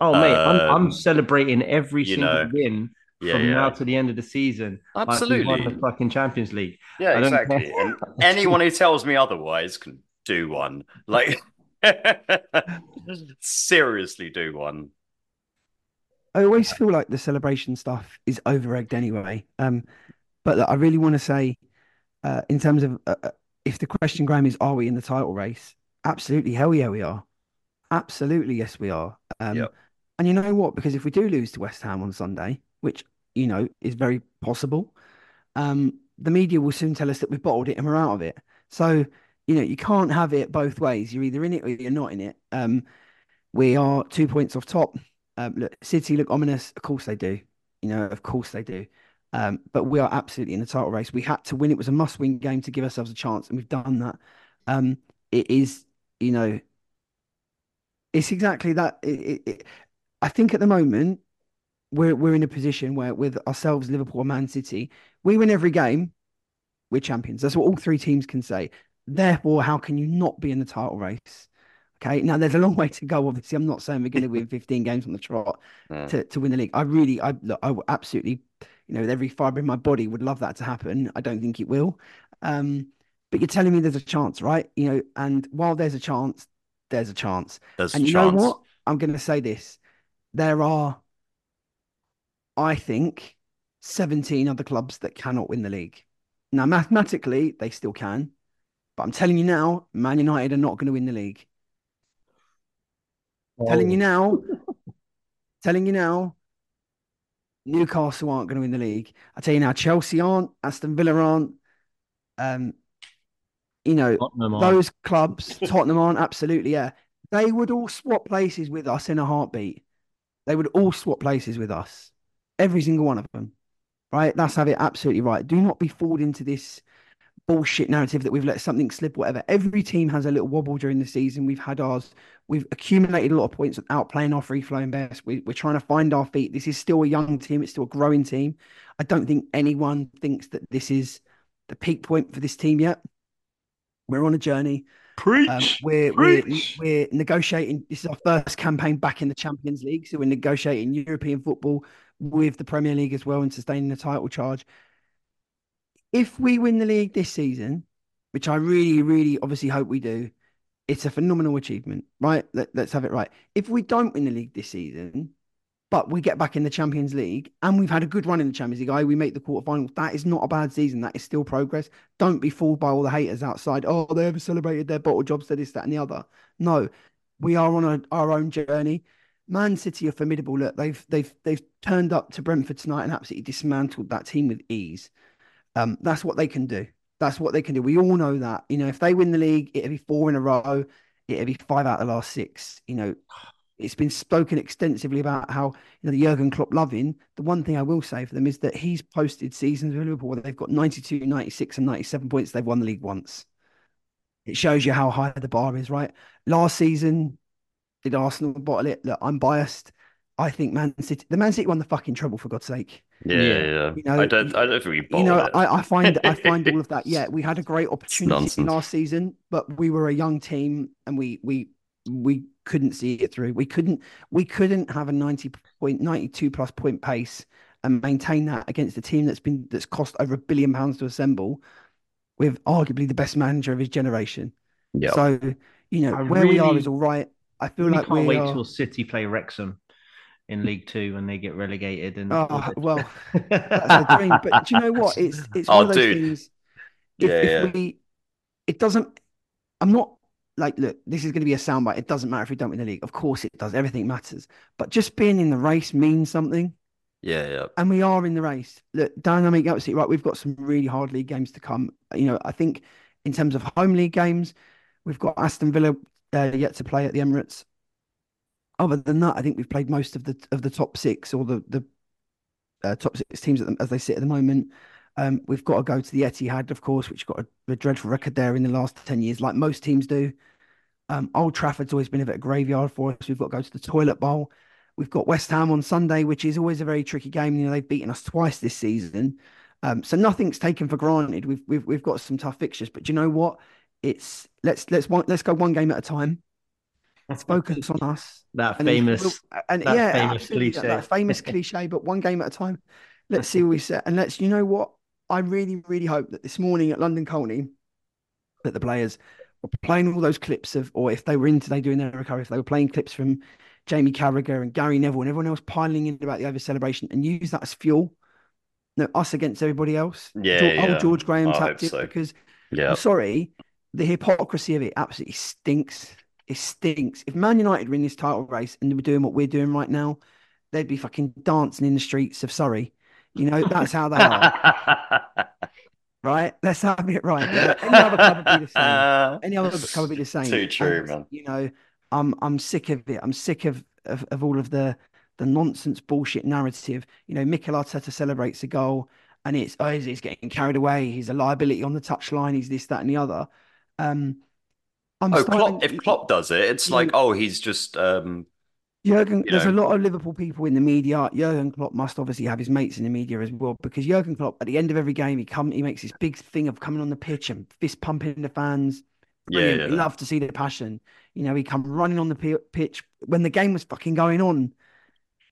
Oh mate, I'm Um, I'm celebrating every single know, win Yeah, from now to the end of the season. like won absolutely. the fucking Champions League. Yeah, exactly. And anyone who tells me otherwise can do one. Like, seriously, do one. I always feel like the celebration stuff is over-egged anyway. Um, but look, I really want to say, uh, in terms of uh, uh, if the question, Graham, is are we in the title race? Absolutely, hell yeah, we are. Absolutely, yes, we are. Um, Yep. and you know what? Because if we do lose to West Ham on Sunday, which you know is very possible, um, the media will soon tell us that we've bottled it and we're out of it. So you know you can't have it both ways. You're either in it or you're not in it. Um, we are two points off top. Um, look, City look ominous. Of course they do. You know, of course they do. Um, but we are absolutely in the title race. We had to win. It was a must-win game to give ourselves a chance, and we've done that. Um, it is, you know, it's exactly that. It, it, it, I think at the moment we're we're in a position where with ourselves, Liverpool, and Man City, we win every game, we're champions. That's what all three teams can say. Therefore, how can you not be in the title race? Okay, now there's a long way to go. Obviously, I'm not saying we're going to win 15 games on the trot Yeah. to, to win the league. I really, I look, I absolutely, you know, with every fiber in my body would love that to happen. I don't think it will. Um, but you're telling me there's a chance, right? You know, and while there's a chance, there's a chance. There's a And you know what? I'm going to say this. There are, I think, 17 other clubs that cannot win the league. Now, mathematically, they still can. But I'm telling you now, Man United are not going to win the league. Telling you now, telling you now, Newcastle aren't going to win the league. I tell you now, Chelsea aren't, Aston Villa aren't. Um, you know, those clubs, Tottenham aren't absolutely, yeah. They would all swap places with us in a heartbeat. They would all swap places with us. Every single one of them. Right? That's have it absolutely right. Do not be fooled into this bullshit narrative that we've let something slip, whatever. Every team has a little wobble during the season. We've had ours. We've accumulated a lot of points without playing our free flowing best. We, we're trying to find our feet. This is still a young team. It's still a growing team. I don't think anyone thinks that this is the peak point for this team yet. We're on a journey. Preach. Um, we're, we're we're negotiating. This is our first campaign back in the Champions League, so we're negotiating European football with the Premier League as well and sustaining the title charge. If we win the league this season, which I really, really obviously hope we do, it's a phenomenal achievement, right? Let, let's have it right. If we don't win the league this season, but we get back in the Champions League and we've had a good run in the Champions League, I we make the quarterfinals. That is not a bad season. That is still progress. Don't be fooled by all the haters outside. Oh, they ever celebrated their bottle jobs to this, that, and the other. No, we are on a, our own journey. Man City are formidable. Look, they've they've they've turned up to Brentford tonight and absolutely dismantled that team with ease. Um, that's what they can do. That's what they can do. We all know that. You know, if they win the league, it'll be four in a row. It'll be five out of the last six. You know, it's been spoken extensively about how you know the Jurgen Klopp loving. The one thing I will say for them is that he's posted seasons with Liverpool where they've got 92, 96, and 97 points. They've won the league once. It shows you how high the bar is, right? Last season, did Arsenal bottle it? Look, I'm biased. I think Man City, the Man City won the fucking treble for God's sake. Yeah, Yeah. yeah. You know, I don't. I don't think we You know, it. I, I find I find all of that. Yeah, we had a great opportunity last season, but we were a young team and we we we couldn't see it through. We couldn't we couldn't have a ninety point ninety two plus point pace and maintain that against a team that's been that's cost over a billion pounds to assemble, with arguably the best manager of his generation. Yeah. So you know I where we are is all right. I feel like We like can't we wait are. till City play Wrexham in League Two when they get relegated. And Oh, well, that's a dream. But do you know what? It's it's oh, one Oh, of those dude. things. If, Yeah, if yeah. we, it doesn't. I'm not like, look, this is going to be a soundbite. It doesn't matter if we don't win the league. Of course, it does. Everything matters. But just being in the race means something, yeah, yeah. and we are in the race. Look, dynamic, absolutely right. We've got some really hard league games to come. You know, I think in terms of home league games, we've got Aston Villa uh, yet to play at the Emirates. Other than that, I think we've played most of the of the top six or the the uh, top six teams at the, as they sit at the moment. Um, we've got to go to the Etihad, of course, which got a, a dreadful record there in the last ten years, like most teams do. Um, Old Trafford's always been a bit of a graveyard for us. We've got to go to the Toilet Bowl. We've got West Ham on Sunday, which is always a very tricky game. You know, they've beaten us twice this season, um, so nothing's taken for granted. We've we've we've got some tough fixtures, but do you know what? It's let's let's one, let's go one game at a time. Let's focus on us. that And famous. we'll- and that yeah, famous absolutely, that- that famous cliche, but one game at a time. Let's see where we set. And let's, you know what? I really, really hope that this morning at London Colney, that the players were playing all those clips of, or if they were in today doing their recovery, if they were playing clips from Jamie Carragher and Gary Neville and everyone else piling in about the over celebration and use that as fuel. No, us against everybody else. Yeah, George, yeah. Old George Graham I hope tactic so. because Yeah. I'm sorry, the hypocrisy of it absolutely stinks. It stinks. If Man United were in this title race and they were doing what we're doing right now, they'd be fucking dancing in the streets of Surrey. You know, that's how they are, right? Let's have it right. Yeah, Any other club would be the same. Any other club would be the same. Too true, And, man. You know, I'm I'm sick of it. I'm sick of of, of all of the the nonsense bullshit narrative. You know, Mikel Arteta celebrates a goal and it's oh he's, he's getting carried away. He's a liability on the touchline. He's this, that, and the other. Um, I'm Oh, starting- Klopp, if Klopp does it, it's like, know- oh, he's just um Jurgen, you there's a lot of Liverpool people in the media. Jurgen Klopp must obviously have his mates in the media as well, because Jurgen Klopp, at the end of every game, he come, he makes this big thing of coming on the pitch and fist pumping the fans. Yeah, Brilliant. We yeah. love to see the passion. You know, he come running on the pi- pitch when the game was fucking going on.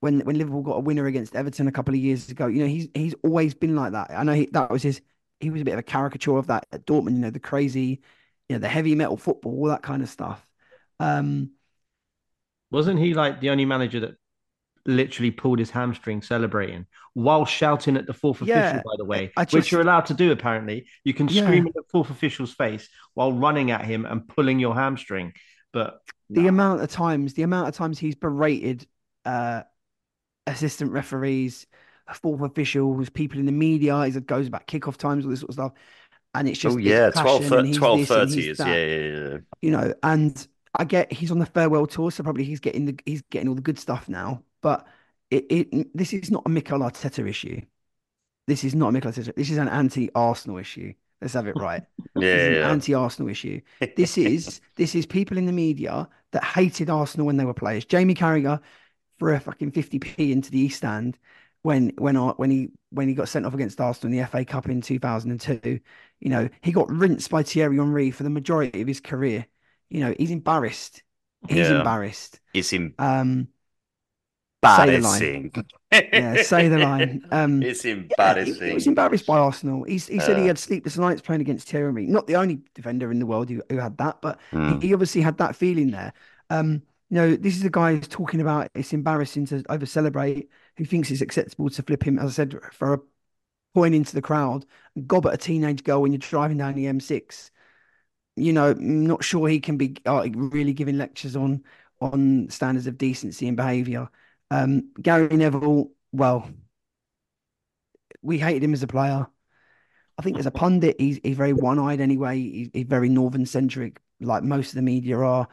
When when Liverpool got a winner against Everton a couple of years ago, you know, he's he's always been like that. I know he, that was his. He was a bit of a caricature of that at Dortmund. You know, the crazy, you know, the heavy metal football, all that kind of stuff. Um, Wasn't he like the only manager that literally pulled his hamstring celebrating while shouting at the fourth Yeah, official, by the way, I which you're allowed to do apparently. You can Yeah. scream at the fourth official's face while running at him and pulling your hamstring. But the nah. amount of times the amount of times he's berated uh assistant referees fourth officials people in the media he goes about kickoff times all this sort of stuff and it's just oh yeah, passion 12, and he's 12 30 is yeah, yeah, yeah. you know and i get he's on the farewell tour so probably he's getting the he's getting all the good stuff now but it, it this is not a Mikel Arteta issue this is not a Mikel Arteta this is an anti-Arsenal issue let's have it right Yeah, this is an yeah. anti-Arsenal issue. This is this is people in the media that hated Arsenal when they were players. Jamie Carragher for a fucking 50p into the East Stand when when when he when he got sent off against Arsenal in the FA Cup in 2002. You know, he got rinsed by Thierry Henry for the majority of his career. You know, he's embarrassed. He's Yeah. embarrassed. It's Um, the line. embarrassing. yeah, say the line. Um, It's Yeah, he, embarrassing. he was embarrassed by Arsenal. He's, he said he Uh. had sleepless nights playing against Thierry Not the only defender in the world who, who had that, but Hmm. he obviously had that feeling there. Um, you know, this is a guy who's talking about it's embarrassing to over celebrate, who thinks it's acceptable to flip him, as I said, for a point into the crowd and gob at a teenage girl when you're driving down the M6. You know, I'm not sure he can be uh, really giving lectures on on standards of decency and behaviour. Um, Gary Neville, well, we hated him as a player. I think as a pundit, he's he's very one-eyed anyway. He's, he's very northern centric, like most of the media are.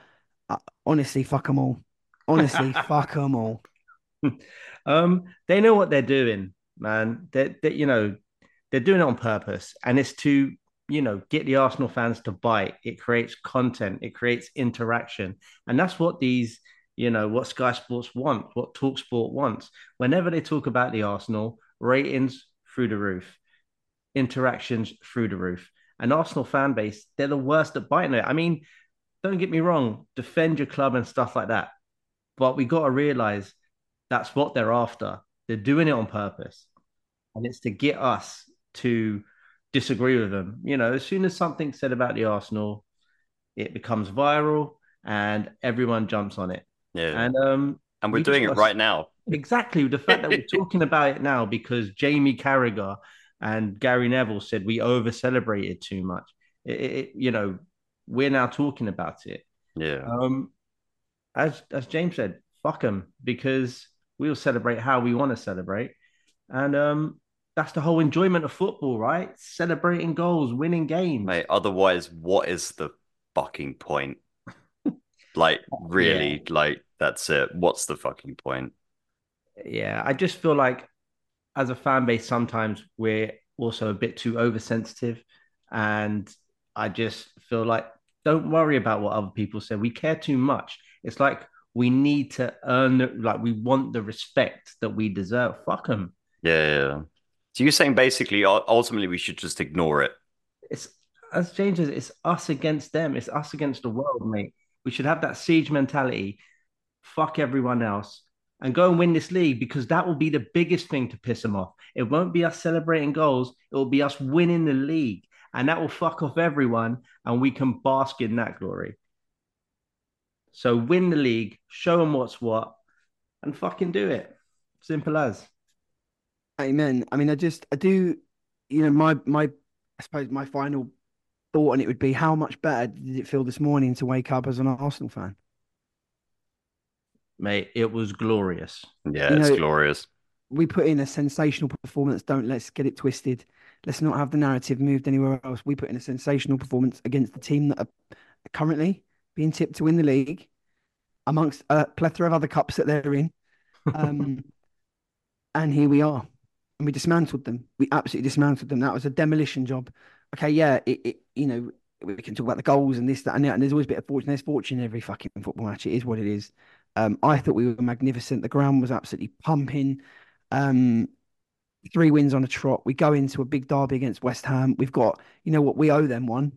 Uh, honestly, fuck them all. Honestly, fuck them all. um, they know what they're doing, man. They, they, you know, they're doing it on purpose, and it's to, you know, get the Arsenal fans to bite. It creates content, it creates interaction, and that's what these, you know, what Sky Sports want, what Talksport wants. Whenever they talk about the Arsenal, ratings through the roof, interactions through the roof. And Arsenal fan base, they're the worst at biting it. I mean, don't get me wrong, defend your club and stuff like that. But we got to realize that's what they're after. They're doing it on purpose. And it's to get us to disagree with them. You know, as soon as something's said about the Arsenal, it becomes viral and everyone jumps on it. Yeah. And um And we're we doing it right now. exactly the fact that we're talking about it now because Jamie Carragher and Gary Neville said we over celebrated too much. It- it- you know, we're now talking about it. Yeah. Um, as as James said, fuck them because we'll celebrate how we want to celebrate, and um, that's the whole enjoyment of football, right? Celebrating goals, winning games. Mate, otherwise, what is the fucking point? Like, really, like, that's it. What's the fucking point? Yeah, I just feel like as a fan base, sometimes we're also a bit too oversensitive. And I just feel like don't worry about what other people say. We care too much. It's like we need to earn the, like we want the respect that we deserve. Fuck them. Yeah, yeah, yeah. So you're saying basically, ultimately, we should just ignore it. It's as James says, it's us against them. It's us against the world, mate. We should have that siege mentality. Fuck everyone else and go and win this league because that will be the biggest thing to piss them off. It won't be us celebrating goals. It will be us winning the league, and that will fuck off everyone, and we can bask in that glory. So win the league, show them what's what, and fucking do it. Simple as. Amen. I mean, I just, I do, you know, my, my, I suppose my final thought on it would be how much better did it feel this morning to wake up as an Arsenal fan? Mate, it was glorious. Yeah, You it's know- glorious. We put in a sensational performance. Don't let's get it twisted. Let's not have the narrative moved anywhere else. We put in a sensational performance against the team that are currently being tipped to win the league, amongst a plethora of other cups that they're in. Um, and here we are. And we dismantled them. We absolutely dismantled them. That was a demolition job. Okay, yeah, it, it you know, we can talk about the goals and this, that, and that. And there's always a bit of fortune. There's fortune in every fucking football match. It is what it is. Um, I thought we were magnificent. The ground was absolutely pumping. Um, three wins on a trot. We go into a big derby against West Ham. We've got, you know what, we owe them one.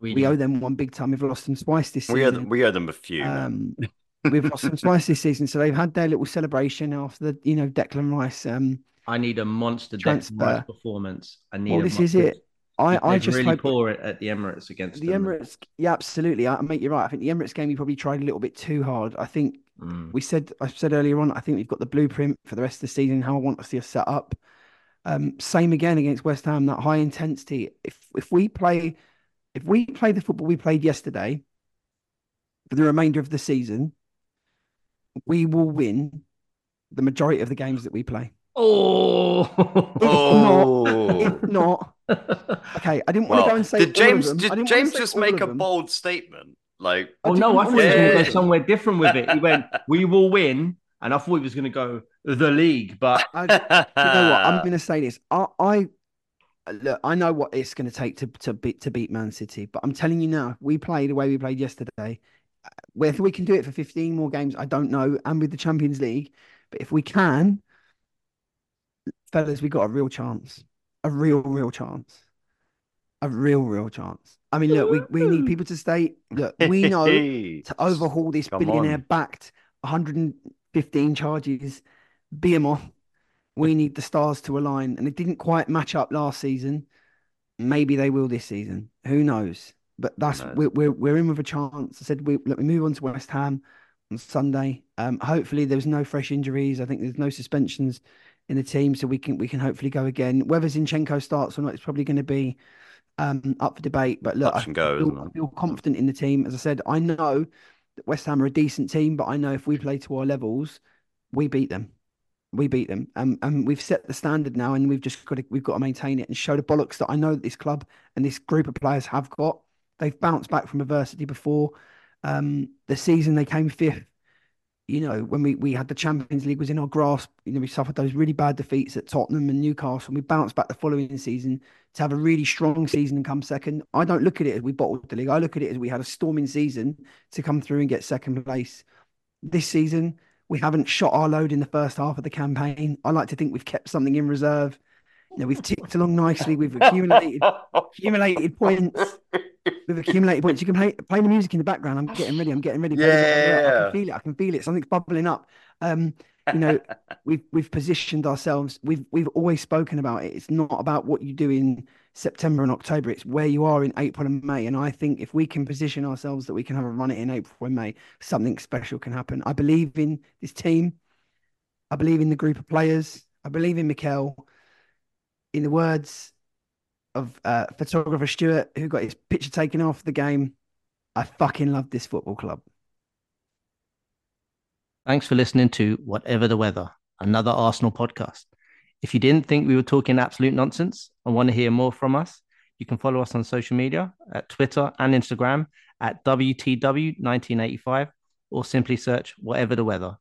We do. owe them one big time. We've lost them twice this We owe, season. we owe them a few. Um, we've lost them twice this season, so they've had their little celebration after the, you know, Declan Rice. Um, I need a monster Transfer. Declan Rice performance. I need. well, a this is it. I, I just really hope poor it at the Emirates against the them. Emirates. Yeah, absolutely. I, mate, you're right. I think the Emirates game we probably tried a little bit too hard. I think Mm. we said I said earlier on. I think we've got the blueprint for the rest of the season. How I want to see us set up. Um, same again against West Ham. That high intensity. If if we play, if we play the football we played yesterday for the remainder of the season, we will win the majority of the games that we play. Oh, oh, If not, okay, I didn't want to go well, and say did all of James them. Did James just make a bold statement? Like, I oh no! I didn't thought he was going to go somewhere different with it. He went, "We will win," and I thought he was going to go the league. But I, you know what? I'm going to say this. I, I look. I know what it's going to take to to beat to beat Man City, but I'm telling you now, we play the way we played yesterday. Whether we can do it for 15 more games, I don't know. And with the Champions League, but if we can, fellas, we got a real chance, a real, real chance, a real, real chance. I mean, look, we, we need people to stay. Look, we know to overhaul this Come billionaire on. backed 115 charges behemoth. We need the stars to align, and it didn't quite match up last season. Maybe they will this season. Who knows? But that's knows? we're, we're we're in with a chance. I said we let me move on to West Ham on Sunday. Um, hopefully there's no fresh injuries. I think there's no suspensions in the team, so we can we can hopefully go again. Whether Zinchenko starts or not, it's probably going to be um, up for debate. But look, I go, feel, I feel confident in the team. As I said, I know that West Ham are a decent team, but I know if we play to our levels, we beat them. We beat them, um, and we've set the standard now, and we've just got to we've got to maintain it and show the bollocks that I know that this club and this group of players have got. They've bounced back from adversity before. Um, the season they came fifth. You know, when we, we had the Champions League was in our grasp, you know, we suffered those really bad defeats at Tottenham and Newcastle, and we bounced back the following season to have a really strong season and come second. I don't look at it as we bottled the league. I look at it as we had a storming season to come through and get second place. this season. We haven't shot our load in the first half of the campaign. I like to think we've kept something in reserve. You know, we've ticked along nicely. We've accumulated accumulated points. We've accumulated points. You can play play the music in the background. I'm getting ready. I'm getting ready. I Yeah. can feel it. I can feel it. Something's bubbling up. Um, you know, we've we've positioned ourselves. We've we've always spoken about it. It's not about what you do in September and October. It's where you are in April and May. And I think if we can position ourselves that we can have a run it in April and May, something special can happen. I believe in this team. I believe in the group of players. I believe in Mikel. In the words of uh, photographer Stuart, who got his picture taken off the game, I fucking love this football club. Thanks for listening to Whatever the Weather, another Arsenal podcast. If you didn't think we were talking absolute nonsense and want to hear more from us, you can follow us on social media at Twitter and Instagram at WTW1985 or simply search Whatever the Weather.